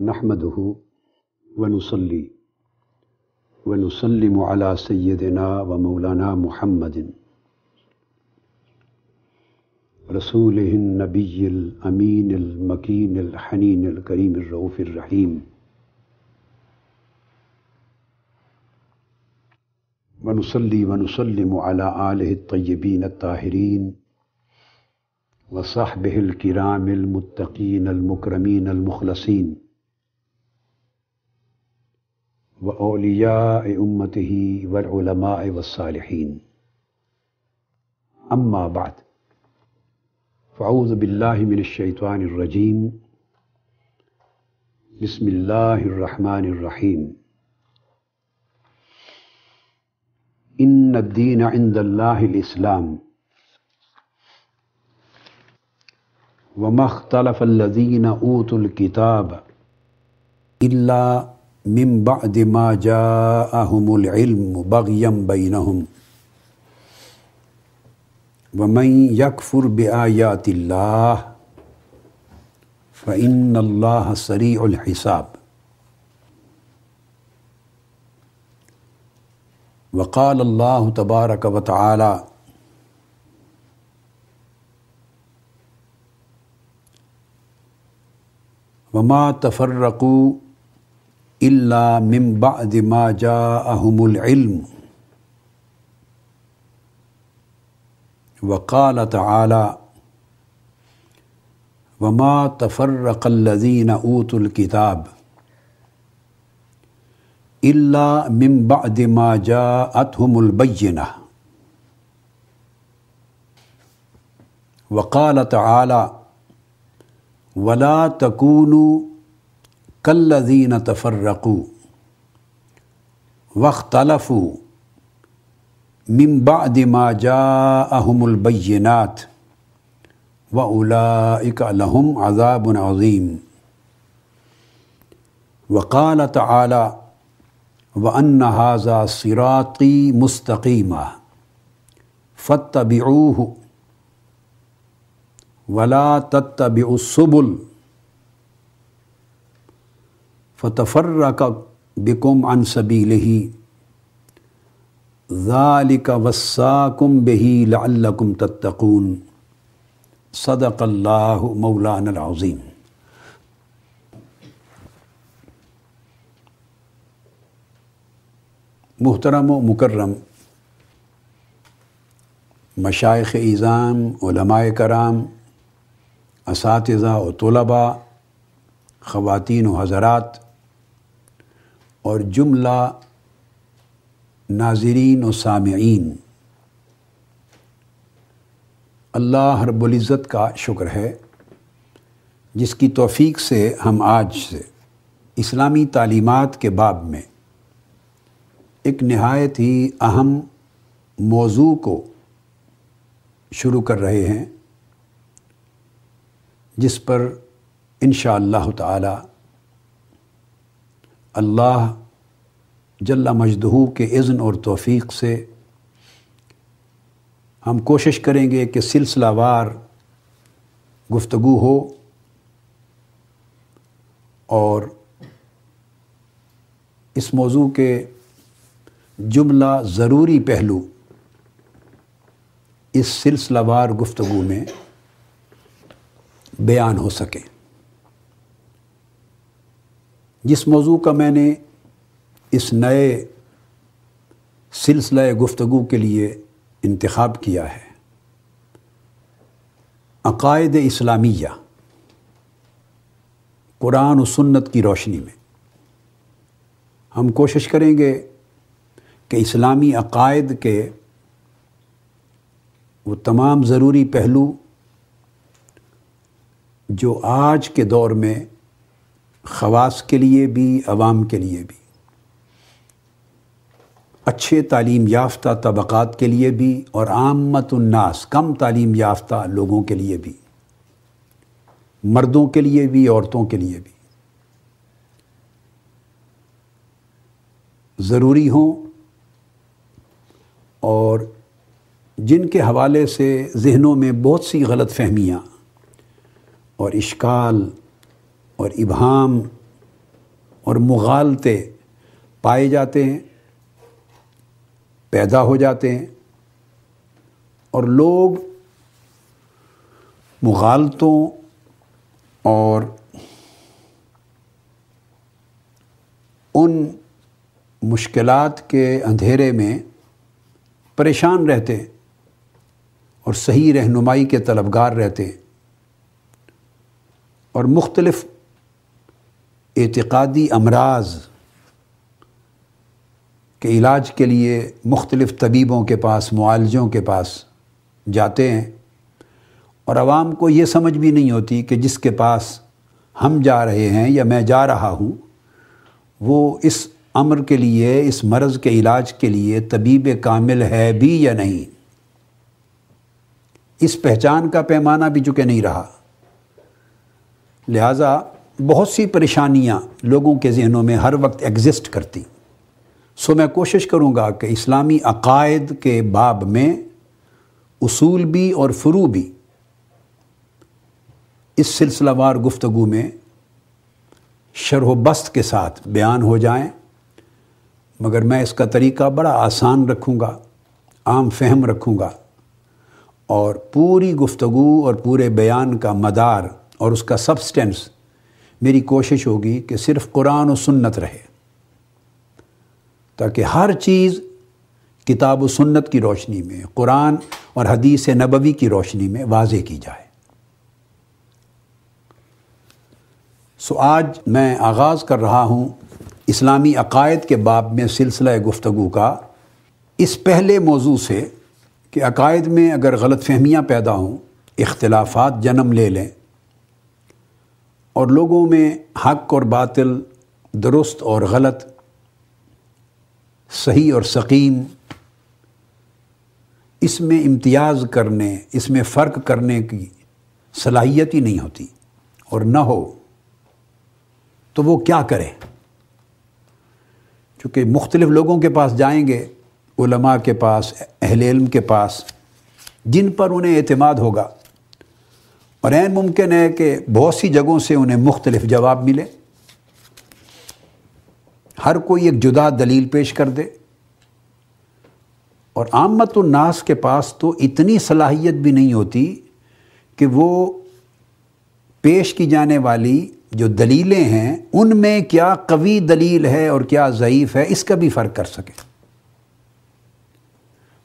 نحمده ونصلي ونسلم على سيدنا ومولانا محمد رسوله النبي الأمين المكين الحنين الكريم الرؤوف الرحيم ونصلي ونسلم على آله الطيبين الطاهرين وصحبه الكرام المتقين المكرمين المخلصين و وأولياء أمته والعلماء والصالحين. أما بعد. فأعوذ بالله من الشيطان الرجيم. بسم الله الرحمن الرحيم. إن الدين عند الله الإسلام. وما اختلف الذين أوتوا الكتاب إلا من بعد ما جاءهم العلم بغيا بينهم. ومن يكفر بآيات الله فإن الله سريع الحساب. وقال الله تبارك وتعالى وما تفرقوا إلا من بعد ما جاءهم العلم وقال تعالى وما تفرق الذين أوتوا الكتاب إلا من بعد ما جاءتهم البينة وقال تعالى ولا تكونوا كالذين تفرقوا واختلفوا من بعد ما جاءهم البينات وأولئك لهم عذاب عظيم وقال تعالى وأن هذا صراطي مستقيما فاتبعوه ولا تتبعوا السبل۔ فتفرق بكم عن سبيله. ذلك وصاكم به لعلكم تتقون. صدق الله مولانا العظيم. محترم و مکرم مشائق اظام علماء کرام، اساتذہ و طلباء، خواتین و حضرات اور جملہ ناظرین و سامعین۔ اللہ رب العزت کا شکر ہے، جس کی توفیق سے ہم آج سے اسلامی تعلیمات کے باب میں ایک نہایت ہی اہم موضوع کو شروع کر رہے ہیں، جس پر انشاء اللہ تعالی اللہ جل مجدہو کے اذن اور توفیق سے ہم کوشش کریں گے کہ سلسلہ وار گفتگو ہو اور اس موضوع کے جملہ ضروری پہلو اس سلسلہ وار گفتگو میں بیان ہو سکے۔ جس موضوع کا میں نے اس نئے سلسلہ گفتگو کے لیے انتخاب کیا ہے، عقائد اسلامیہ، قرآن و سنت کی روشنی میں۔ ہم کوشش کریں گے کہ اسلامی عقائد کے وہ تمام ضروری پہلو جو آج کے دور میں خواص کے لیے بھی، عوام کے لیے بھی، اچھے تعلیم یافتہ طبقات کے لیے بھی اور عامت الناس، کم تعلیم یافتہ لوگوں کے لیے بھی، مردوں کے لیے بھی، عورتوں کے لیے بھی۔ ضروری ہوں اور جن کے حوالے سے ذہنوں میں بہت سی غلط فہمیاں اور اشکال اور ابہام اور مغالطے پائے جاتے ہیں، پیدا ہو جاتے ہیں۔ اور لوگ مغالطوں اور ان مشکلات کے اندھیرے میں پریشان رہتے ہیں اور صحیح رہنمائی کے طلبگار رہتے ہیں۔ اور مختلف اعتقادی امراض کے علاج کے لیے مختلف طبیبوں کے پاس، معالجوں کے پاس جاتے ہیں اور عوام کو یہ سمجھ بھی نہیں ہوتی کہ جس کے پاس ہم جا رہے ہیں یا میں جا رہا ہوں، وہ اس امر کے لیے، اس مرض کے علاج کے لیے طبیب کامل ہے بھی یا نہیں۔ اس پہچان کا پیمانہ بھی چکے نہیں رہا، لہٰذا بہت سی پریشانیاں لوگوں کے ذہنوں میں ہر وقت ایگزسٹ کرتی۔ سو میں کوشش کروں گا کہ اسلامی عقائد کے باب میں اصول بھی اور فرو بھی اس سلسلہ وار گفتگو میں شرح و بست کے ساتھ بیان ہو جائیں۔ مگر میں اس کا طریقہ بڑا آسان رکھوں گا، عام فہم رکھوں گا اور پوری گفتگو اور پورے بیان کا مدار اور اس کا سبسٹینس میری کوشش ہوگی کہ صرف قرآن و سنت رہے تاکہ ہر چیز کتاب و سنت کی روشنی میں، قرآن اور حدیث نبوی کی روشنی میں واضح کی جائے۔ سو آج میں آغاز کر رہا ہوں اسلامی عقائد کے باب میں سلسلہ گفتگو کا۔ اس پہلے موضوع سے کہ عقائد میں اگر غلط فہمیاں پیدا ہوں، اختلافات جنم لے لیں۔ اور لوگوں میں حق اور باطل، درست اور غلط، صحیح اور سقیم، اس میں امتیاز کرنے، اس میں فرق کرنے کی صلاحیت ہی نہیں ہوتی۔ اور نہ ہو تو وہ کیا کرے؟ چونکہ مختلف لوگوں کے پاس جائیں گے، علماء کے پاس، اہل علم کے پاس، جن پر انہیں اعتماد ہوگا۔ اور عین ممکن ہے کہ بہت سی جگہوں سے انہیں مختلف جواب ملے۔ ہر کوئی ایک جدا دلیل پیش کر دے۔ اور آمت الناس کے پاس تو اتنی صلاحیت بھی نہیں ہوتی کہ وہ پیش کی جانے والی جو دلیلیں ہیں، ان میں کیا قوی دلیل ہے اور کیا ضعیف ہے، اس کا بھی فرق کر سکے۔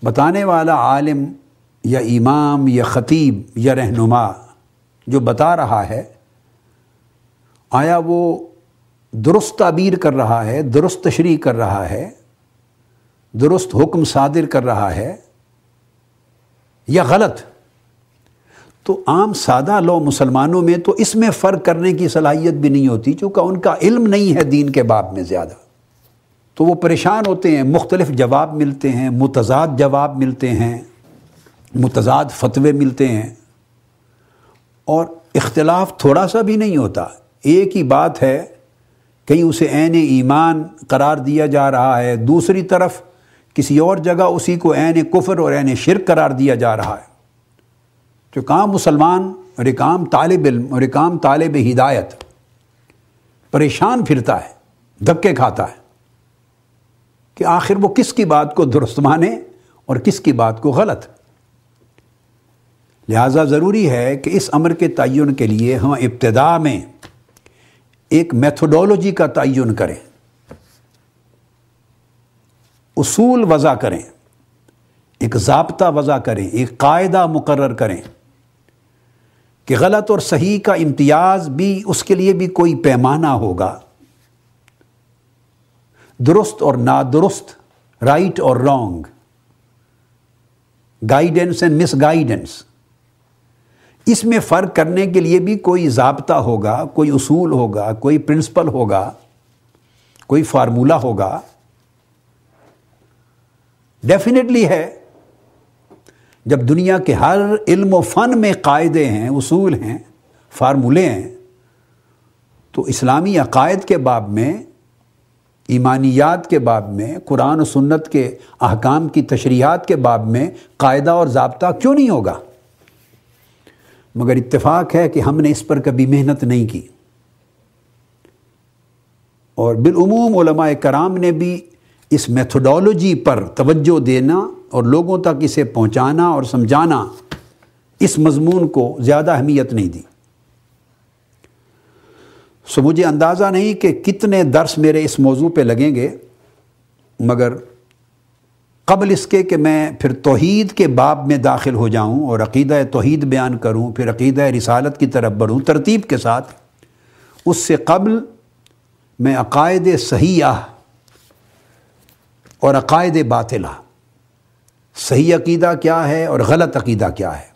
بتانے والا عالم یا امام یا خطیب یا رہنما جو بتا رہا ہے، آیا وہ درست تعبیر کر رہا ہے، درست تشریح کر رہا ہے، درست حکم صادر کر رہا ہے یا غلط؟ تو عام سادہ لو مسلمانوں میں تو اس میں فرق کرنے کی صلاحیت بھی نہیں ہوتی، چونکہ ان کا علم نہیں ہے دین کے باب میں زیادہ۔ تو وہ پریشان ہوتے ہیں، مختلف جواب ملتے ہیں، متضاد جواب ملتے ہیں، متضاد فتوے ملتے ہیں۔ اور اختلاف تھوڑا سا بھی نہیں ہوتا۔ ایک ہی بات ہے، کہیں اسے عین ایمان قرار دیا جا رہا ہے، دوسری طرف کسی اور جگہ اسی کو عین کفر اور عین شرک قرار دیا جا رہا ہے۔ جو کام مسلمان اور ایک عام طالب علم اور ایک عام طالب ہدایت پریشان پھرتا ہے، دھکے کھاتا ہے کہ آخر وہ کس کی بات کو درست مانے اور کس کی بات کو غلط۔ لہذا ضروری ہے کہ اس امر کے تعین کے لیے ہم ابتدا میں ایک میتھوڈولوجی کا تعین کریں، اصول وضع کریں، ایک ضابطہ وضع کریں، ایک قاعدہ مقرر کریں کہ غلط اور صحیح کا امتیاز بھی اس کے لیے بھی کوئی پیمانہ ہوگا۔ درست اور نادرست، رائٹ اور wrong guidance and misguidance اس میں فرق کرنے کے لیے بھی کوئی ضابطہ ہوگا، کوئی اصول ہوگا، کوئی پرنسپل ہوگا، کوئی فارمولہ ہوگا۔ ڈیفینیٹلی ہے۔ جب دنیا کے ہر علم و فن میں قاعدے ہیں، اصول ہیں، فارمولے ہیں، تو اسلامی عقائد کے باب میں، ایمانیات کے باب میں، قرآن و سنت کے احکام کی تشریحات کے باب میں قاعدہ اور ضابطہ کیوں نہیں ہوگا؟ مگر اتفاق ہے کہ ہم نے اس پر کبھی محنت نہیں کی۔ اور بالعموم علماء کرام نے بھی اس میتھڈالوجی پر توجہ دینا اور لوگوں تک اسے پہنچانا اور سمجھانا اس مضمون کو زیادہ اہمیت نہیں دی۔ سو مجھے اندازہ نہیں کہ کتنے درس میرے اس موضوع پہ لگیں گے، مگر قبل اس کے کہ میں پھر توحید کے باب میں داخل ہو جاؤں اور عقیدہ توحید بیان کروں، پھر عقیدہ رسالت کی طرف بڑھوں، ترتیب کے ساتھ، اس سے قبل میں عقائد صحیح اور عقائد باطلہ، صحیح عقیدہ کیا ہے اور غلط عقیدہ کیا ہے۔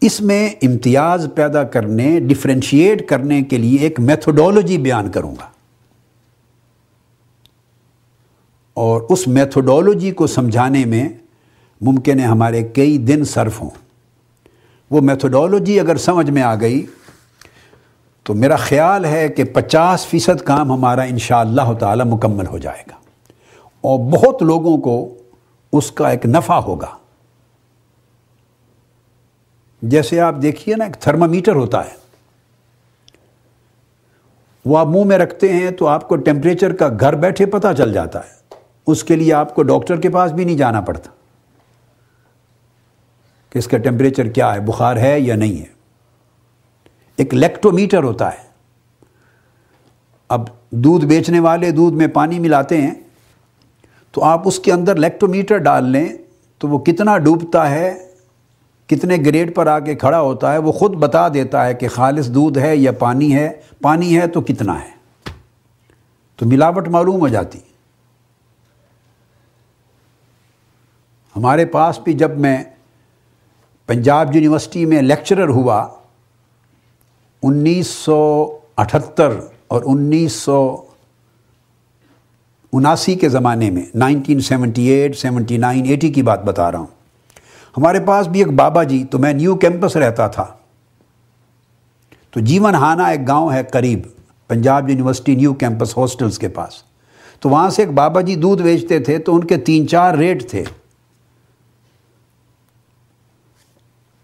اس میں امتیاز پیدا کرنے ڈفرینشیٹ کرنے کے لیے ایک میتھوڈولوجی بیان کروں گا۔ اور اس میتھوڈولوجی کو سمجھانے میں ممکن ہے ہمارے کئی دن صرف ہوں۔ وہ میتھوڈولوجی اگر سمجھ میں آ گئی تو میرا خیال ہے کہ پچاس فیصد کام ہمارا انشاءاللہ اللہ تعالی مکمل ہو جائے گا اور بہت لوگوں کو اس کا ایک نفع ہوگا۔ جیسے آپ دیکھیے نا، ایک تھرمامیٹر ہوتا ہے۔ وہ آپ منہ میں رکھتے ہیں تو آپ کو ٹیمپریچر کا گھر بیٹھے پتہ چل جاتا ہے۔ اس کے لیے آپ کو ڈاکٹر کے پاس بھی نہیں جانا پڑتا کہ اس کا ٹیمپریچر کیا ہے، بخار ہے یا نہیں ہے۔ ایک لیکٹومیٹر ہوتا ہے۔ اب دودھ بیچنے والے دودھ میں پانی ملاتے ہیں، تو آپ اس کے اندر لیکٹومیٹر ڈال لیں تو وہ کتنا ڈوبتا ہے، کتنے گریڈ پر آ کے کھڑا ہوتا ہے، وہ خود بتا دیتا ہے کہ خالص دودھ ہے یا پانی ہے۔ پانی ہے تو کتنا ہے۔ تو ملاوٹ معلوم ہو جاتی۔ ہمارے پاس بھی جب میں پنجاب یونیورسٹی میں لیکچرر ہوا، انیس سو اٹھتر اور انیس سو اناسی کے زمانے میں، nineteen seventy eight, seventy nine, eighty کی بات بتا رہا ہوں۔ ہمارے پاس بھی ایک بابا جی تو میں نیو کیمپس رہتا تھا۔ تو جیون ہانا ایک گاؤں ہے قریب، Punjab university new campus hostels کے پاس۔ تو وہاں سے ایک بابا جی دودھ بیچتے تھے، تو ان کے تین چار ریٹ تھے۔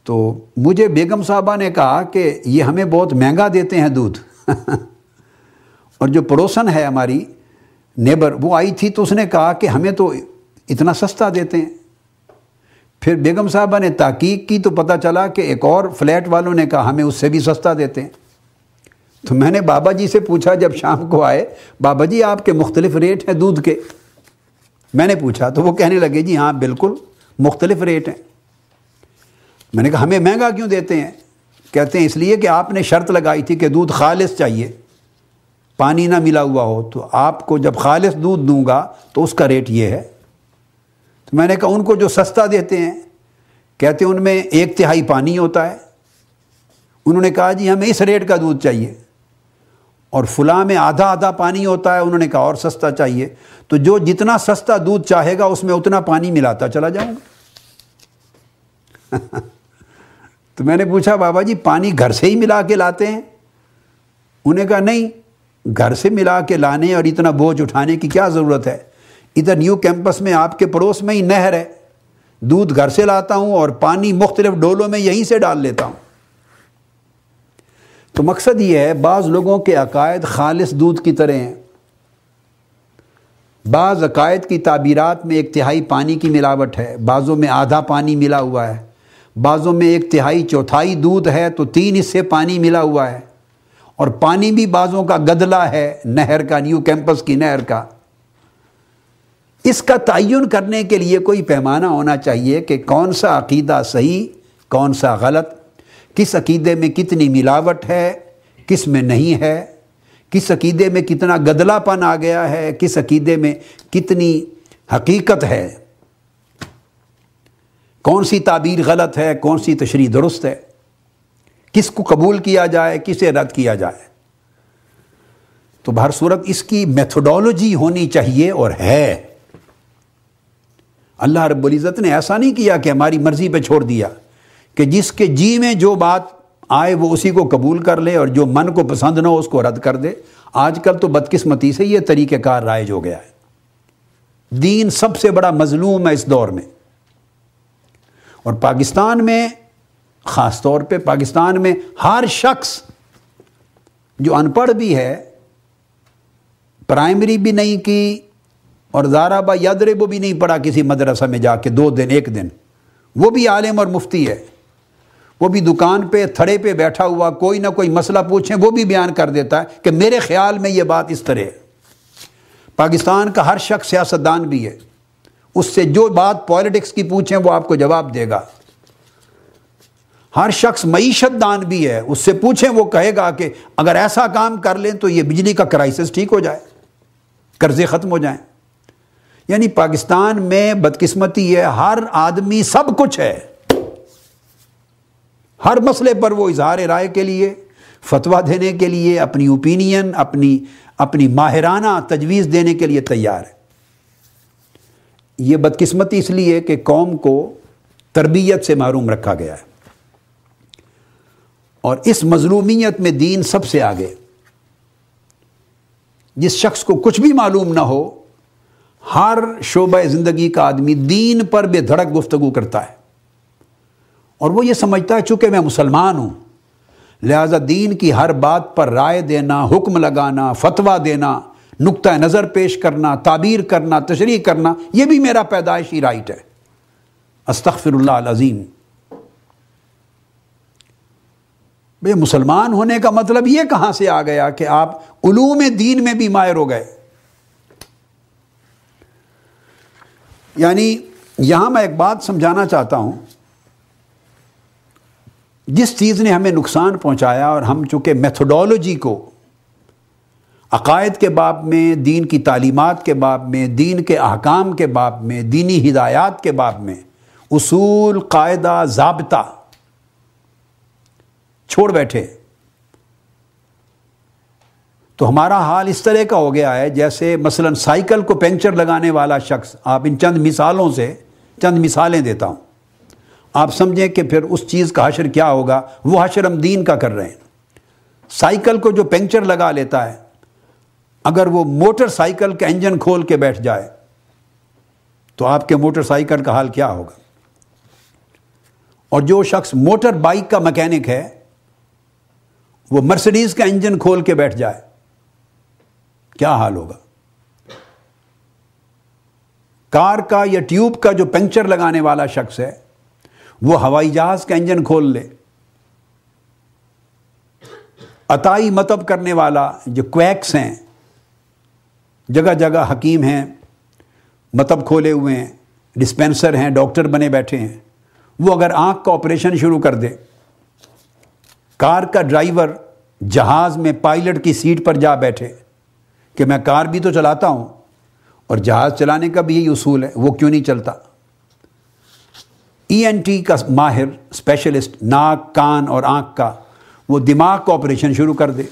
تو مجھے بیگم صاحبہ نے کہا کہ یہ ہمیں بہت مہنگا دیتے ہیں دودھ۔ اور جو پڑوسن ہے ہماری، نیبر، وہ آئی تھی تو اس نے کہا کہ ہمیں تو اتنا سستا دیتے ہیں۔ پھر بیگم صاحبہ نے تحقیق کی تو پتہ چلا کہ ایک اور فلیٹ والوں نے کہا، ہمیں اس سے بھی سستا دیتے ہیں۔ تو میں نے بابا جی سے پوچھا جب شام کو آئے، بابا جی آپ کے مختلف ریٹ ہیں دودھ کے؟ میں نے پوچھا تو وہ کہنے لگے جی ہاں بالکل مختلف ریٹ ہیں۔ میں نے کہا، ہمیں مہنگا کیوں دیتے ہیں؟ کہتے ہیں، اس لیے کہ آپ نے شرط لگائی تھی کہ دودھ خالص چاہیے۔ پانی نہ ملا ہوا ہو تو آپ کو جب خالص دودھ دوں گا تو اس کا ریٹ یہ ہے۔ تو میں نے کہا، ان کو جو سستا دیتے ہیں، کہتے ہیں، ان میں ایک تہائی پانی ہوتا ہے۔ انہوں نے کہا جی ہمیں اس ریٹ کا دودھ چاہیے۔ اور فلاں میں آدھا آدھا پانی ہوتا ہے، انہوں نے کہا، اور سستا چاہیے۔ تو جو جتنا سستا دودھ چاہے گا، اس میں اتنا پانی ملاتا چلا جاؤں گا۔ تو میں نے پوچھا، بابا جی پانی گھر سے ہی ملا کے لاتے ہیں؟ انہیں کہا، نہیں، گھر سے ملا کے لانے اور اتنا بوجھ اٹھانے کی کیا ضرورت ہے؟ ادھر نیو کیمپس میں آپ کے پڑوس میں ہی نہر ہے۔ دودھ گھر سے لاتا ہوں اور پانی مختلف ڈولوں میں یہیں سے ڈال لیتا ہوں۔ تو مقصد یہ ہے، بعض لوگوں کے عقائد خالص دودھ کی طرح ہیں۔ بعض عقائد کی تعبیرات میں ایک تہائی پانی کی ملاوٹ ہے۔ بعضوں میں آدھا پانی ملا ہوا ہے۔ بعضوں میں ایک تہائی چوتھائی دودھ ہے تو تین حصے پانی ملا ہوا ہے اور پانی بھی بعضوں کا گدلا ہے، نہر کا، نیو کیمپس کی نہر کا۔ اس کا تعین کرنے کے لیے کوئی پیمانہ ہونا چاہیے کہ کون سا عقیدہ صحیح، کون سا غلط، کس عقیدے میں کتنی ملاوٹ ہے، کس میں نہیں ہے، کس عقیدے میں کتنا گدلا پن آ گیا ہے، کس عقیدے میں کتنی حقیقت ہے۔ کون سی تعبیر غلط ہے؟ کون سی تشریح درست ہے؟ کس کو قبول کیا جائے؟ کسے رد کیا جائے؟ تو بہر صورت اس کی میتھوڈالوجی ہونی چاہیے اور ہے۔ اللہ رب العزت نے ایسا نہیں کیا کہ ہماری مرضی پہ چھوڑ دیا، کہ جس کے جی میں جو بات آئے وہ اسی کو قبول کر لے اور جو من کو پسند نہ ہو اس کو رد کر دے۔ آج کل تو بدقسمتی سے یہ طریقہ کار رائج ہو گیا ہے۔ دین سب سے بڑا مظلوم ہے اس دور میں۔ اور پاکستان میں، خاص طور پہ پاکستان میں ہر شخص جو ان پڑھ بھی ہے، پرائمری بھی نہیں کی اور زارابا یادرے وہ بھی نہیں پڑھا کسی مدرسہ میں جا کے دو دن، ایک دن۔ وہ بھی عالم اور مفتی ہے۔ وہ بھی دکان پہ، تھڑے پہ بیٹھا ہوا، کوئی نہ کوئی مسئلہ پوچھیں، وہ بھی بیان کر دیتا ہے کہ میرے خیال میں یہ بات اس طرح ہے۔ پاکستان کا ہر شخص سیاستدان بھی ہے۔ اس سے جو بات پالیٹکس کی پوچھیں وہ آپ کو جواب دے گا۔ ہر شخص معیشت دان بھی ہے، اس سے پوچھیں وہ کہے گا کہ اگر ایسا کام کر لیں تو یہ بجلی کا کرائسس ٹھیک ہو جائے، قرضے ختم ہو جائیں۔ یعنی پاکستان میں بدقسمتی ہے، ہر آدمی سب کچھ ہے۔ ہر مسئلے پر وہ اظہار رائے کے لیے، فتویٰ دینے کے لیے، اپنی اوپینین اپنی اپنی ماہرانہ تجویز دینے کے لیے تیار ہے۔ یہ بدقسمتی اس لیے کہ قوم کو تربیت سے معروم رکھا گیا ہے۔ اور اس مظلومیت میں دین سب سے آگے۔ جس شخص کو کچھ بھی معلوم نہ ہو، ہر شعبہ زندگی کا آدمی دین پر بے دھڑک گفتگو کرتا ہے۔ اور وہ یہ سمجھتا ہے، چونکہ میں مسلمان ہوں، لہذا دین کی ہر بات پر رائے دینا، حکم لگانا، فتویٰ دینا نقطۂ نظر پیش کرنا، تعبیر کرنا، تشریح کرنا، یہ بھی میرا پیدائشی رائٹ ہے۔ استغفر اللہ العظیم۔ بھئی مسلمان ہونے کا مطلب یہ کہاں سے آ گیا کہ آپ علوم دین میں بھی مائر ہو گئے؟ یعنی یہاں میں ایک بات سمجھانا چاہتا ہوں۔ جس چیز نے ہمیں نقصان پہنچایا اور ہم چونکہ میتھوڈالوجی کو عقائد کے باب میں، دین کی تعلیمات کے باب میں، دین کے احکام کے باب میں، دینی ہدایات کے باب میں اصول، قاعدہ، ضابطہ چھوڑ بیٹھے۔ تو ہمارا حال اس طرح کا ہو گیا ہے جیسے مثلا سائیکل کو پینچر لگانے والا شخص، آپ ان چند مثالوں سے چند مثالیں دیتا ہوں۔ آپ سمجھیں کہ پھر اس چیز کا حشر کیا ہوگا؟ وہ حشر ہم دین کا کر رہے ہیں۔ سائیکل کو جو پینچر لگا لیتا ہے اگر وہ موٹر سائیکل کا انجن کھول کے بیٹھ جائے تو آپ کے موٹر سائیکل کا حال کیا ہوگا؟ اور جو شخص موٹر بائک کا مکینک ہے، وہ مرسڈیز کا انجن کھول کے بیٹھ جائے، کیا حال ہوگا؟ کار کا یا ٹیوب کا جو پنکچر لگانے والا شخص ہے، وہ ہوائی جہاز کا انجن کھول لے۔ عطائی متب کرنے والا جو کویکس ہیں جگہ جگہ حکیم ہیں متب کھولے ہوئے ہیں، ڈسپینسر ہیں، ڈاکٹر بنے بیٹھے ہیں۔ وہ اگر آنکھ کا آپریشن شروع کر دے، کار کا ڈرائیور جہاز میں پائلٹ کی سیٹ پر جا بیٹھے کہ میں کار بھی تو چلاتا ہوں اور جہاز چلانے کا بھی یہی اصول ہے، وہ کیوں نہیں چلتا؟ ای این ٹی کا ماہر، اسپیشلسٹ، ناک، کان اور آنکھ کا، وہ دماغ کا آپریشن شروع کر دے۔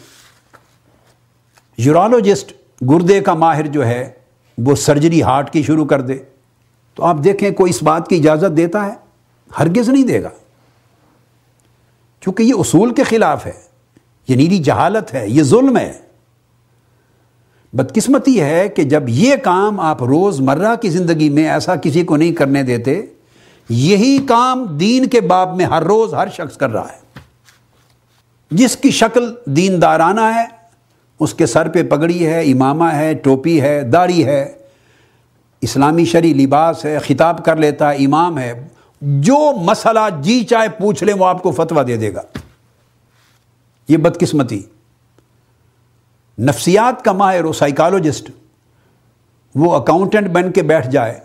یورالوجسٹ گردے کا ماہر جو ہے، وہ سرجری ہارٹ کی شروع کر دے۔ تو آپ دیکھیں، کوئی اس بات کی اجازت دیتا ہے؟ ہرگز نہیں دے گا۔ چونکہ یہ اصول کے خلاف ہے۔ یہ نیری جہالت ہے، یہ ظلم ہے۔ بدقسمتی ہے کہ جب یہ کام آپ روز مرہ کی زندگی میں ایسا کسی کو نہیں کرنے دیتے، یہی کام دین کے باب میں ہر روز ہر شخص کر رہا ہے۔ جس کی شکل دیندارانہ ہے اس کے سر پہ پگڑی ہے، امامہ ہے، ٹوپی ہے، داڑھی ہے۔ اسلامی شرع لباس ہے، خطاب کر لیتا ہے امام ہے۔ جو مسئلہ جی چاہے پوچھ لیں وہ آپ کو فتویٰ دے دے گا۔ یہ بدقسمتی۔ نفسیات کا ماہر ہو سائیکالوجسٹ وہ اکاؤنٹنٹ بن کے بیٹھ جائے۔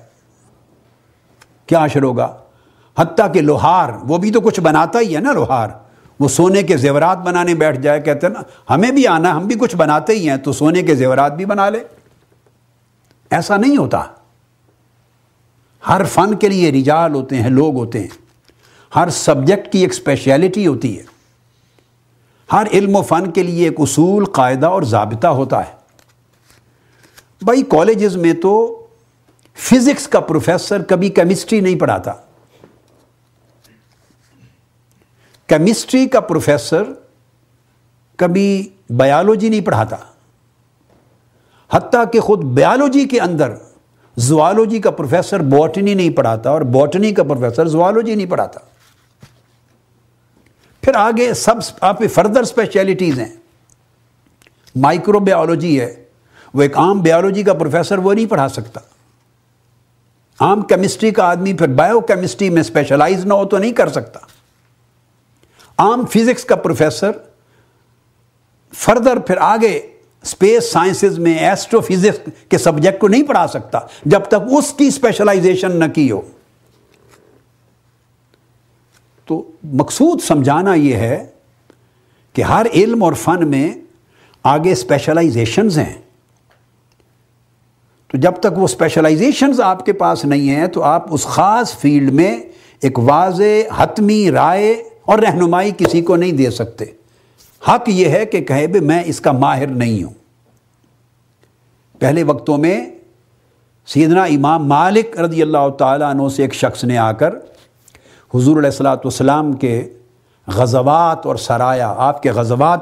کیا اشر ہوگا؟ حتیٰ کہ لوہار، وہ بھی تو کچھ بناتا ہی ہے نا لوہار۔ وہ سونے کے زیورات بنانے بیٹھ جائے، کہتے ہیں نا، ہمیں بھی آنا، ہم بھی کچھ بناتے ہی ہیں، تو سونے کے زیورات بھی بنا لے۔ ایسا نہیں ہوتا۔ ہر فن کے لیے رجال ہوتے ہیں، لوگ ہوتے ہیں۔ ہر سبجیکٹ کی ایک اسپیشلٹی ہوتی ہے۔ ہر علم و فن کے لیے ایک اصول، قاعدہ اور ضابطہ ہوتا ہے۔ بھائی، کالجز میں تو فزکس کا پروفیسر کبھی کیمسٹری نہیں پڑھاتا۔ کیمسٹری کا پروفیسر کبھی بایولوجی نہیں پڑھاتا، حتیٰ کہ خود بایولوجی کے اندر زوالوجی کا پروفیسر بوٹنی نہیں پڑھاتا اور بوٹنی کا پروفیسر زوالوجی نہیں پڑھاتا۔ پھر آگے سب آپ فردر اسپیشلٹیز ہیں۔ مائکرو بایولوجی ہے، وہ ایک عام بیالوجی کا پروفیسر وہ نہیں پڑھا سکتا۔ عام کیمسٹری کا آدمی پھر بایو کیمسٹری میں اسپیشلائز نہ ہو تو نہیں کر سکتا۔ عام فزکس کا پروفیسر، فردر پھر آگے اسپیس سائنسز میں ایسٹرو فزکس کے سبجیکٹ کو نہیں پڑھا سکتا، جب تک اس کی اسپیشلائزیشن نہ کی ہو۔ تو مقصود سمجھانا یہ ہے کہ ہر علم اور فن میں آگے اسپیشلائزیشنز ہیں۔ تو جب تک وہ اسپیشلائزیشنز آپ کے پاس نہیں ہیں، تو آپ اس خاص فیلڈ میں ایک واضح حتمی رائے اور رہنمائی کسی کو نہیں دے سکتے۔ حق یہ ہے کہ کہے بھی میں اس کا ماہر نہیں ہوں۔ پہلے وقتوں میں سیدنا امام مالک رضی اللہ تعالیٰ عنہ سے ایک شخص نے آ کر حضور علیہ السلاۃ والسلام کے غزوات اور سرایا آپ کے غزوات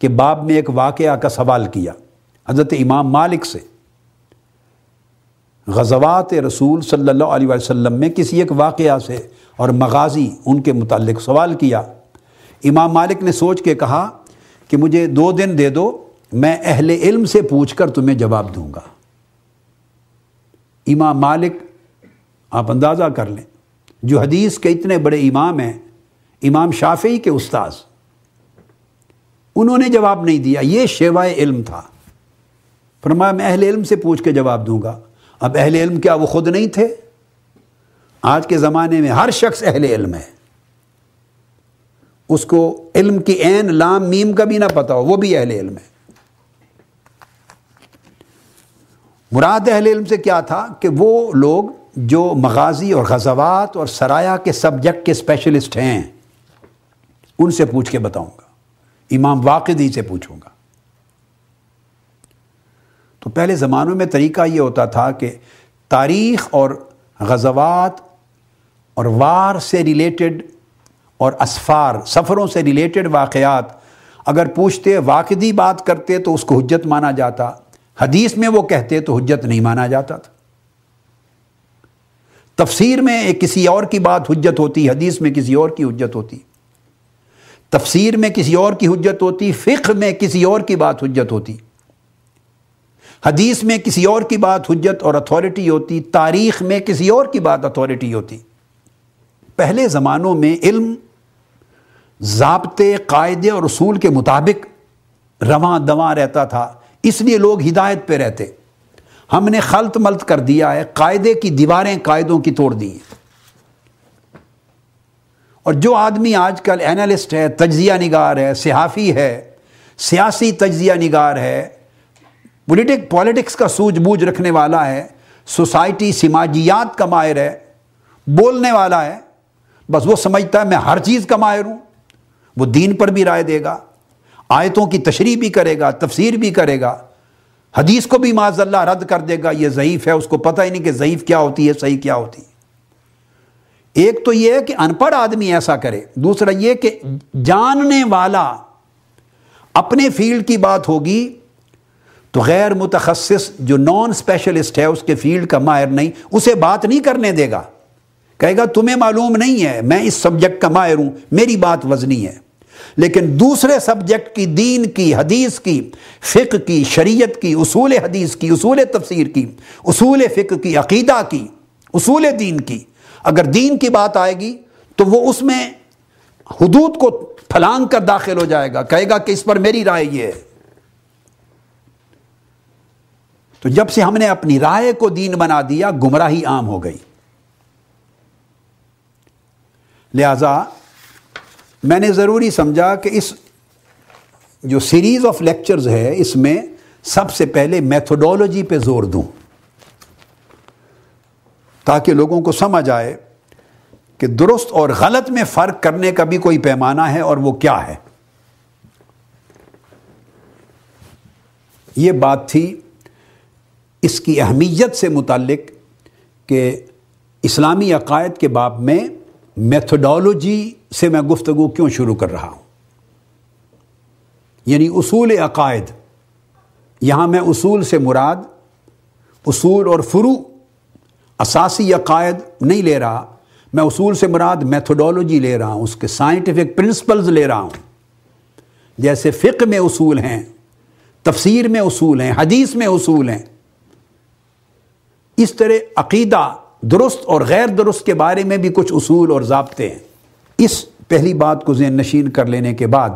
کے باب میں ایک واقعہ کا سوال کیا۔ حضرت امام مالک سے۔ غزوات رسول صلی اللہ علیہ وسلم میں کسی ایک واقعہ سے اور مغازی ان کے متعلق سوال کیا۔ امام مالک نے سوچ کے کہا کہ مجھے دو دن دے دو، میں اہل علم سے پوچھ کر تمہیں جواب دوں گا۔ امام مالک، آپ اندازہ کر لیں، جو حدیث کے اتنے بڑے امام ہیں، امام شافعی کے استاذ، انہوں نے جواب نہیں دیا، یہ شیوائے علم تھا۔ فرمایا، میں اہل علم سے پوچھ کے جواب دوں گا۔ اب اہل علم کیا وہ خود نہیں تھے؟ آج کے زمانے میں ہر شخص اہل علم ہے۔ اس کو علم کی عین لام، میم کا بھی نہ پتا ہو، وہ بھی اہل علم ہے۔ مراد اہل علم سے کیا تھا کہ وہ لوگ جو مغازی اور غزوات اور سرایا کے سبجیکٹ کے اسپیشلسٹ ہیں، ان سے پوچھ کے بتاؤں گا۔ امام واقعی سے پوچھوں گا۔ تو پہلے زمانوں میں طریقہ یہ ہوتا تھا کہ تاریخ اور غزوات اور وار سے ریلیٹڈ اور اسفار، سفروں سے ریلیٹڈ واقعات اگر پوچھتے، واقعی بات کرتے تو اس کو حجت مانا جاتا۔ حدیث میں وہ کہتے تو حجت نہیں مانا جاتا تھا۔ تفسیر میں ایک کسی اور کی بات حجت ہوتی، حدیث میں کسی اور کی حجت ہوتی۔ تفسیر میں کسی اور کی حجت ہوتی، فقہ میں کسی اور کی بات حجت ہوتی۔ حدیث میں کسی اور کی بات حجت اور اتھارٹی ہوتی، تاریخ میں کسی اور کی بات اتھارٹی ہوتی۔ پہلے زمانوں میں علم، ضابطے، قاعدے اور اصول کے مطابق رواں دواں رہتا تھا، اس لیے لوگ ہدایت پہ رہتے۔ ہم نے خلط ملت کر دیا ہے، قاعدے کی دیواریں قاعدوں کی توڑ دی ہیں۔ اور جو آدمی آج کل اینالسٹ ہے، تجزیہ نگار ہے، صحافی ہے، سیاسی تجزیہ نگار ہے پولیٹک پالیٹکس کا سوجھ بوجھ رکھنے والا ہے، سوسائٹی، سماجیات کا ماہر ہے، بولنے والا ہے، بس وہ سمجھتا ہے میں ہر چیز کا ماہر ہوں، وہ دین پر بھی رائے دے گا، آیتوں کی تشریح بھی کرے گا، تفسیر بھی کرے گا، حدیث کو بھی معذ اللہ رد کر دے گا، یہ ضعیف ہے، اس کو پتہ ہی نہیں کہ ضعیف کیا ہوتی ہے، صحیح کیا ہوتی ہے۔ ایک تو یہ ہے کہ ان پڑھ آدمی ایسا کرے، دوسرا یہ کہ جاننے والا اپنے فیلڈ کی بات ہوگی تو غیر متخصص جو نان اسپیشلسٹ ہے، اس کے فیلڈ کا ماہر نہیں، اسے بات نہیں کرنے دے گا۔ کہے گا، تمہیں معلوم نہیں ہے، میں اس سبجیکٹ کا ماہر ہوں، میری بات وزنی ہے۔ لیکن دوسرے سبجیکٹ کی، دین کی، حدیث کی، فقہ کی، شریعت کی، اصول حدیث کی، اصول تفسیر کی، اصول فقہ کی، عقیدہ کی، اصول دین کی۔ اگر دین کی بات آئے گی، تو وہ اس میں حدود کو پھلانگ کر داخل ہو جائے گا۔ کہے گا کہ اس پر میری رائے یہ ہے۔ تو جب سے ہم نے اپنی رائے کو دین بنا دیا، گمراہی عام ہو گئی۔ لہذا میں نے ضروری سمجھا کہ اس جو سیریز آف لیکچرز ہے، اس میں سب سے پہلے میتھوڈولوجی پہ زور دوں۔ تاکہ لوگوں کو سمجھ آئے کہ درست اور غلط میں فرق کرنے کا بھی کوئی پیمانہ ہے اور وہ کیا ہے۔ یہ بات تھی اس کی اہمیت سے متعلق کہ اسلامی عقائد کے باب میں میتھڈالوجی سے میں گفتگو کیوں شروع کر رہا ہوں؟ یعنی اصول عقائد، یہاں میں اصول سے مراد اصول اور فرو اساسی عقائد نہیں لے رہا، میں اصول سے مراد میتھڈالوجی لے رہا ہوں، اس کے سائنٹیفک پرنسپلز لے رہا ہوں۔ جیسے فقہ میں اصول ہیں، تفسیر میں اصول ہیں، حدیث میں اصول ہیں اس طرح عقیدہ درست اور غیر درست کے بارے میں بھی کچھ اصول اور ضابطے ہیں۔ اس پہلی بات کو ذہن نشین کر لینے کے بعد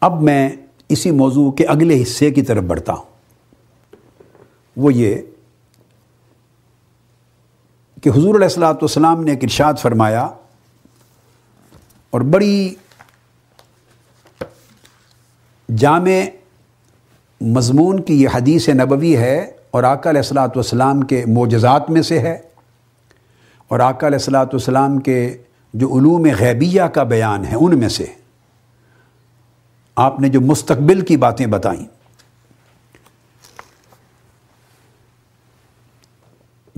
اب میں اسی موضوع کے اگلے حصے کی طرف بڑھتا ہوں۔ وہ یہ کہ حضور علیہ السلاۃ والسلام نے ایک ارشاد فرمایا اور بڑی جامع مضمون کی یہ حدیث نبوی ہے اور آقا علیہ السلاۃ والسلام کے معجزات میں سے ہے اور آقا علیہ السلاۃ والسلام کے جو علوم غیبیہ کا بیان ہے ان میں سے آپ نے جو مستقبل کی باتیں بتائیں۔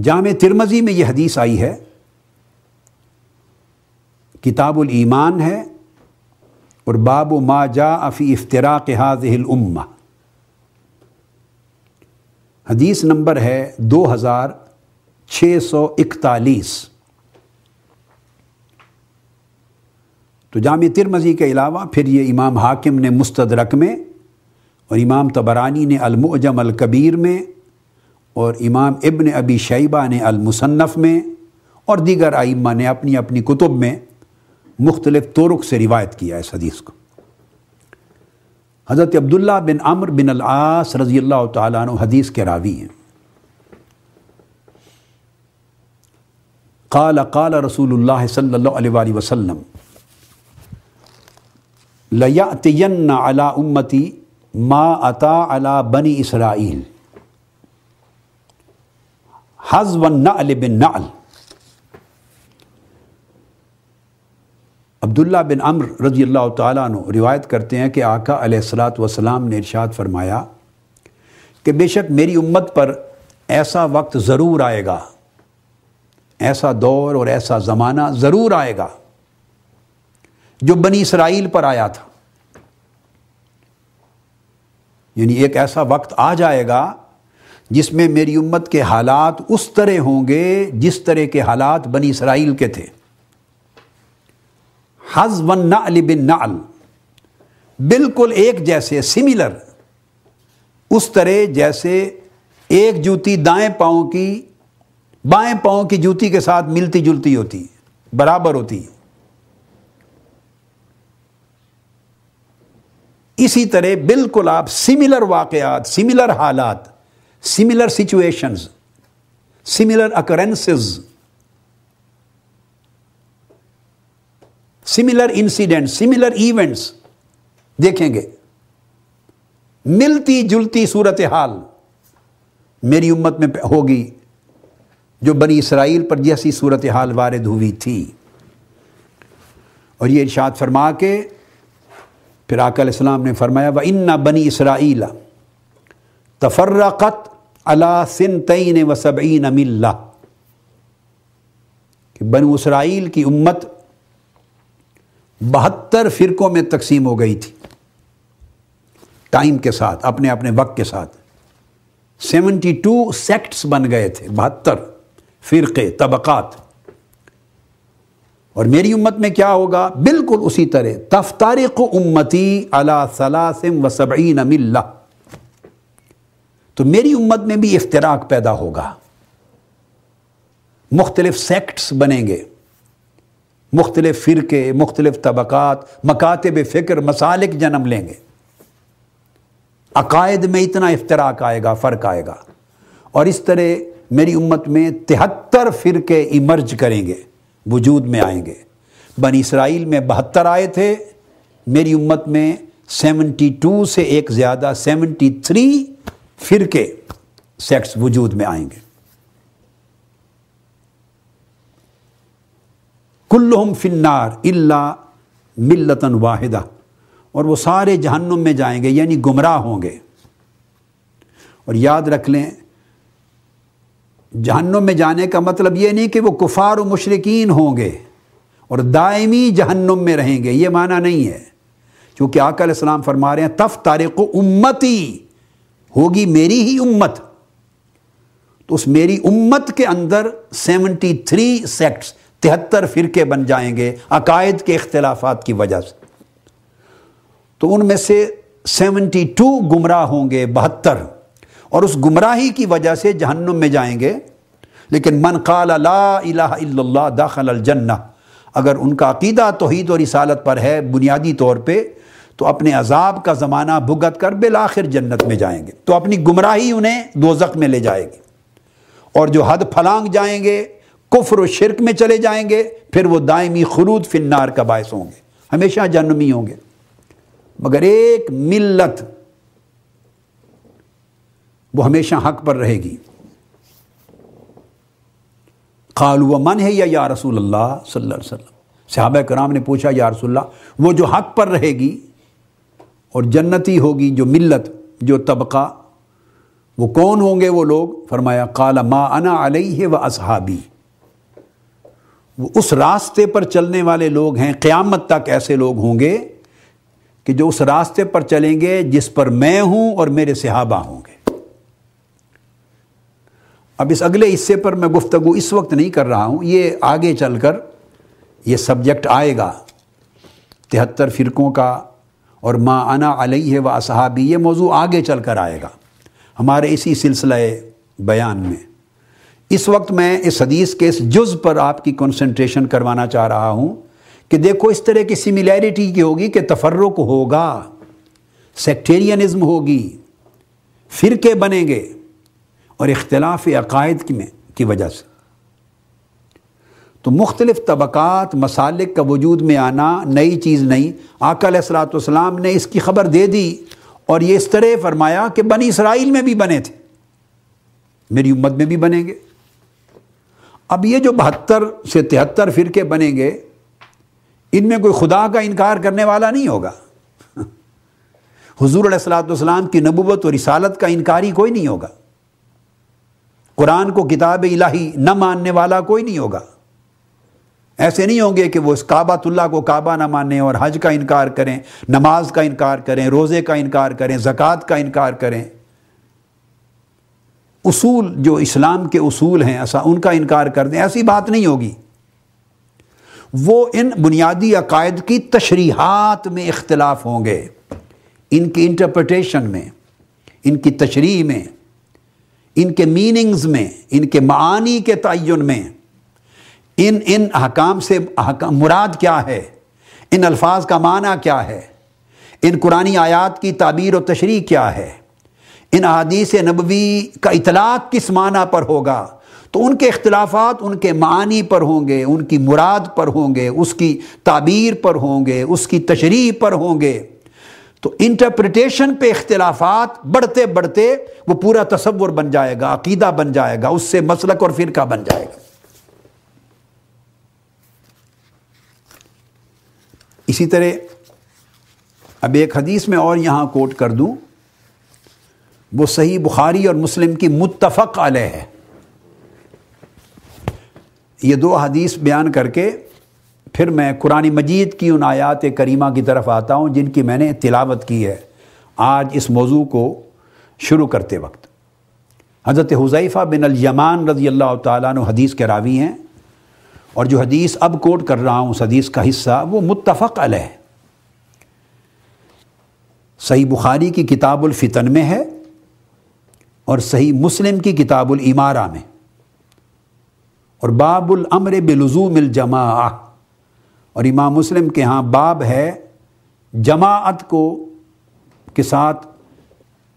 جامع ترمزی میں یہ حدیث آئی ہے۔ کتاب الایمان ہے اور باب و ما جا افی افطراق حاض الامہ۔ حدیث نمبر ہے دو ہزار چھ سو اکتالیس۔ تو جامع ترمزی کے علاوہ پھر یہ امام حاکم نے مستدرک میں اور امام تبرانی نے المعجم الکبیر میں اور امام ابن ابی شیبہ نے المصنف میں اور دیگر آئمہ نے اپنی اپنی کتب میں مختلف طرق سے روایت کیا اس حدیث کو۔ حضرت عبداللہ بن عمر بن العاص رضی اللہ تعالیٰ عنہ حدیث کے راوی ہیں۔ قال قال رسول اللہ صلی اللہ علیہ وآلہ وسلم، لَيَأْتِيَنَّ عَلَىٰ أُمَّتِي مَا أَتَا عَلَىٰ بَنِي إِسْرَائِيلِ۔ حَزْوَ النَّعْلِ بِالنَّعْلِ۔ عبداللہ بن عمر رضی اللہ تعالیٰ عنہ روایت کرتے ہیں کہ آقا علیہ السلاۃ وسلام نے ارشاد فرمایا کہ بے شک میری امت پر ایسا وقت ضرور آئے گا، ایسا دور اور ایسا زمانہ ضرور آئے گا جو بنی اسرائیل پر آیا تھا۔ یعنی ایک ایسا وقت آ جائے گا جس میں میری امت کے حالات اس طرح ہوں گے جس طرح کے حالات بنی اسرائیل کے تھے۔ حز ون نعل بن نعل. بالکل ایک جیسے سملر اس طرح جیسے ایک جوتی دائیں پاؤں کی، بائیں پاؤں کی جوتی کے ساتھ ملتی جلتی ہوتی، برابر ہوتی. اسی طرح بالکل آپ سملر واقعات سملر حالات similar situations similar occurrences similar incident similar events دیکھیں گے۔ ملتی جلتی صورت حال میری امت میں ہوگی جو بنی اسرائیل پر جیسی صورت حال وارد ہوئی تھی۔ اور یہ ارشاد فرما کے پھر آقا علیہ السلام نے فرمایا وہ ان بنی اسرائیل تفرقت اللہ سن تعین و سبعین کہ بنو اسرائیل کی امت بہتر فرقوں میں تقسیم ہو گئی تھی۔ ٹائم کے ساتھ، اپنے اپنے وقت کے ساتھ۔ سیونٹی ٹو سیکٹس بن گئے تھے، بہتر فرقے، طبقات۔ اور میری امت میں کیا ہوگا؟ بالکل اسی طرح تفتارق امتی اللہ ثلاثم و سبعین ملہ۔ تو میری امت میں بھی افتراق پیدا ہوگا۔ مختلف سیکٹس بنیں گے۔ مختلف فرقے، مختلف طبقات، مکاتب فکر، مسالک جنم لیں گے۔ عقائد میں اتنا افتراق آئے گا، فرق آئے گا۔ اور اس طرح میری امت میں تہتر فرقے ایمرج کریں گے، وجود میں آئیں گے۔ بنی اسرائیل میں بہتر آئے تھے، میری امت میں سیونٹی ٹو سے ایک زیادہ، سیونٹی تھری فرقے سیکٹس وجود میں آئیں گے۔ کلہم فنار اللہ ملتن واحدہ۔ اور وہ سارے جہنم میں جائیں گے یعنی گمراہ ہوں گے۔ اور یاد رکھ لیں، جہنم میں جانے کا مطلب یہ نہیں کہ وہ کفار و مشرقین ہوں گے اور دائمی جہنم میں رہیں گے، یہ معنی نہیں ہے۔ کیونکہ آقا علیہ السلام فرما رہے ہیں، تف تارق امتی، ہوگی میری ہی امت۔ تو اس میری امت کے اندر سیونٹی تھری سیکٹس تہتر فرقے بن جائیں گے، عقائد کے اختلافات کی وجہ سے۔ تو ان میں سے سیونٹی ٹو گمراہ ہوں گے، بہتر۔ اور اس گمراہی کی وجہ سے جہنم میں جائیں گے۔ لیکن من قال لا الہ الا اللہ داخل الجنہ، اگر ان کا عقیدہ توحید و رسالت پر ہے بنیادی طور پہ، تو اپنے عذاب کا زمانہ بھگت کر بالآخر جنت میں جائیں گے۔ تو اپنی گمراہی انہیں دوزخ میں لے جائے گی۔ اور جو حد پھلانگ جائیں گے کفر و شرک میں چلے جائیں گے، پھر وہ دائمی خلود فنار کا باعث ہوں گے۔ ہمیشہ جنمی ہوں گے۔ مگر ایک ملت وہ ہمیشہ حق پر رہے گی۔ و من ہے یا یا رسول اللہ صلی اللہ علیہ وسلم۔ صحابہ کرام نے پوچھا، یا رسول اللہ، وہ جو حق پر رہے گی اور جنتی ہوگی جو ملت، جو طبقہ، وہ کون ہوں گے وہ لوگ؟ فرمایا، قال ما انا علیہ و اصحابی۔ وہ اس راستے پر چلنے والے لوگ ہیں، قیامت تک ایسے لوگ ہوں گے کہ جو اس راستے پر چلیں گے جس پر میں ہوں اور میرے صحابہ ہوں گے۔ اب اس اگلے حصے پر میں گفتگو اس وقت نہیں کر رہا ہوں، یہ آگے چل کر یہ سبجیکٹ آئے گا۔ تہتر فرقوں کا اور ما انا علیہ و اصحابی، یہ موضوع آگے چل کر آئے گا۔ ہمارے اسی سلسلہ بیان میں۔ اس وقت میں اس حدیث کے اس جز پر آپ کی کنسنٹریشن کروانا چاہ رہا ہوں کہ دیکھو اس طرح کی سملیرٹی کی ہوگی کہ تفرق ہوگا سیکٹیرینزم ہوگی، فرقے بنیں گے اور اختلاف عقائد کی میں کی وجہ سے۔ تو مختلف طبقات، مسالک کا وجود میں آنا نئی چیز نہیں۔ آقا علیہ السلاۃ والسلام نے اس کی خبر دے دی اور یہ اس طرح فرمایا کہ بنی اسرائیل میں بھی بنے تھے۔ میری امت میں بھی بنیں گے۔ اب یہ جو بہتر سے تہتر فرقے بنیں گے، ان میں کوئی خدا کا انکار کرنے والا نہیں ہوگا۔ حضور علیہ السلاۃ والسلام کی نبوت اور رسالت کا انکاری کوئی نہیں ہوگا۔ قرآن کو کتاب الہی نہ ماننے والا کوئی نہیں ہوگا۔ ایسے نہیں ہوں گے کہ وہ اس کعبۃ اللہ کو کعبہ نہ مانیں اور حج کا انکار کریں، نماز کا انکار کریں، روزے کا انکار کریں، زکوٰۃ کا انکار کریں۔ اصول جو اسلام کے اصول ہیں ایسا ان کا انکار کر دیں، ایسی بات نہیں ہوگی۔ وہ ان بنیادی عقائد کی تشریحات میں اختلاف ہوں گے۔ ان کی انٹرپریٹیشن میں، ان کی تشریح میں، ان کے میننگز میں، ان کے معانی کے تعین میں۔ ان ان احکام سے مراد کیا ہے؟ ان الفاظ کا معنی کیا ہے؟ ان قرآن آیات کی تعبیر و تشریح کیا ہے؟ ان احادیث نبوی کا اطلاق کس معنی پر ہوگا؟ تو ان کے اختلافات ان کے معنی پر ہوں گے، ان کی مراد پر ہوں گے، اس کی تعبیر پر ہوں گے، اس کی تشریح پر ہوں گے۔ تو انٹرپریٹیشن پہ اختلافات بڑھتے بڑھتے وہ پورا تصور بن جائے گا، عقیدہ بن جائے گا، اس سے مسلک اور فرقہ بن جائے گا۔ اسی طرح اب ایک حدیث میں اور یہاں کوٹ کر دوں۔ وہ صحیح بخاری اور مسلم کی متفق علیہ ہے۔ یہ دو حدیث بیان کر کے پھر میں قرآن مجید کی ان آیات کریمہ کی طرف آتا ہوں جن کی میں نے تلاوت کی ہے آج اس موضوع کو شروع کرتے وقت۔ حضرت حضیفہ بن الیمان رضی اللہ تعالیٰ عنہ حدیث کے راوی ہیں اور جو حدیث اب کوٹ کر رہا ہوں اس حدیث کا حصہ وہ متفق علیہ۔ صحیح بخاری کی کتاب الفتن میں ہے اور صحیح مسلم کی کتاب العمارہ میں۔ اور باب الامر بلزوم الجماع اور امام مسلم کے ہاں باب ہے جماعت کو کے ساتھ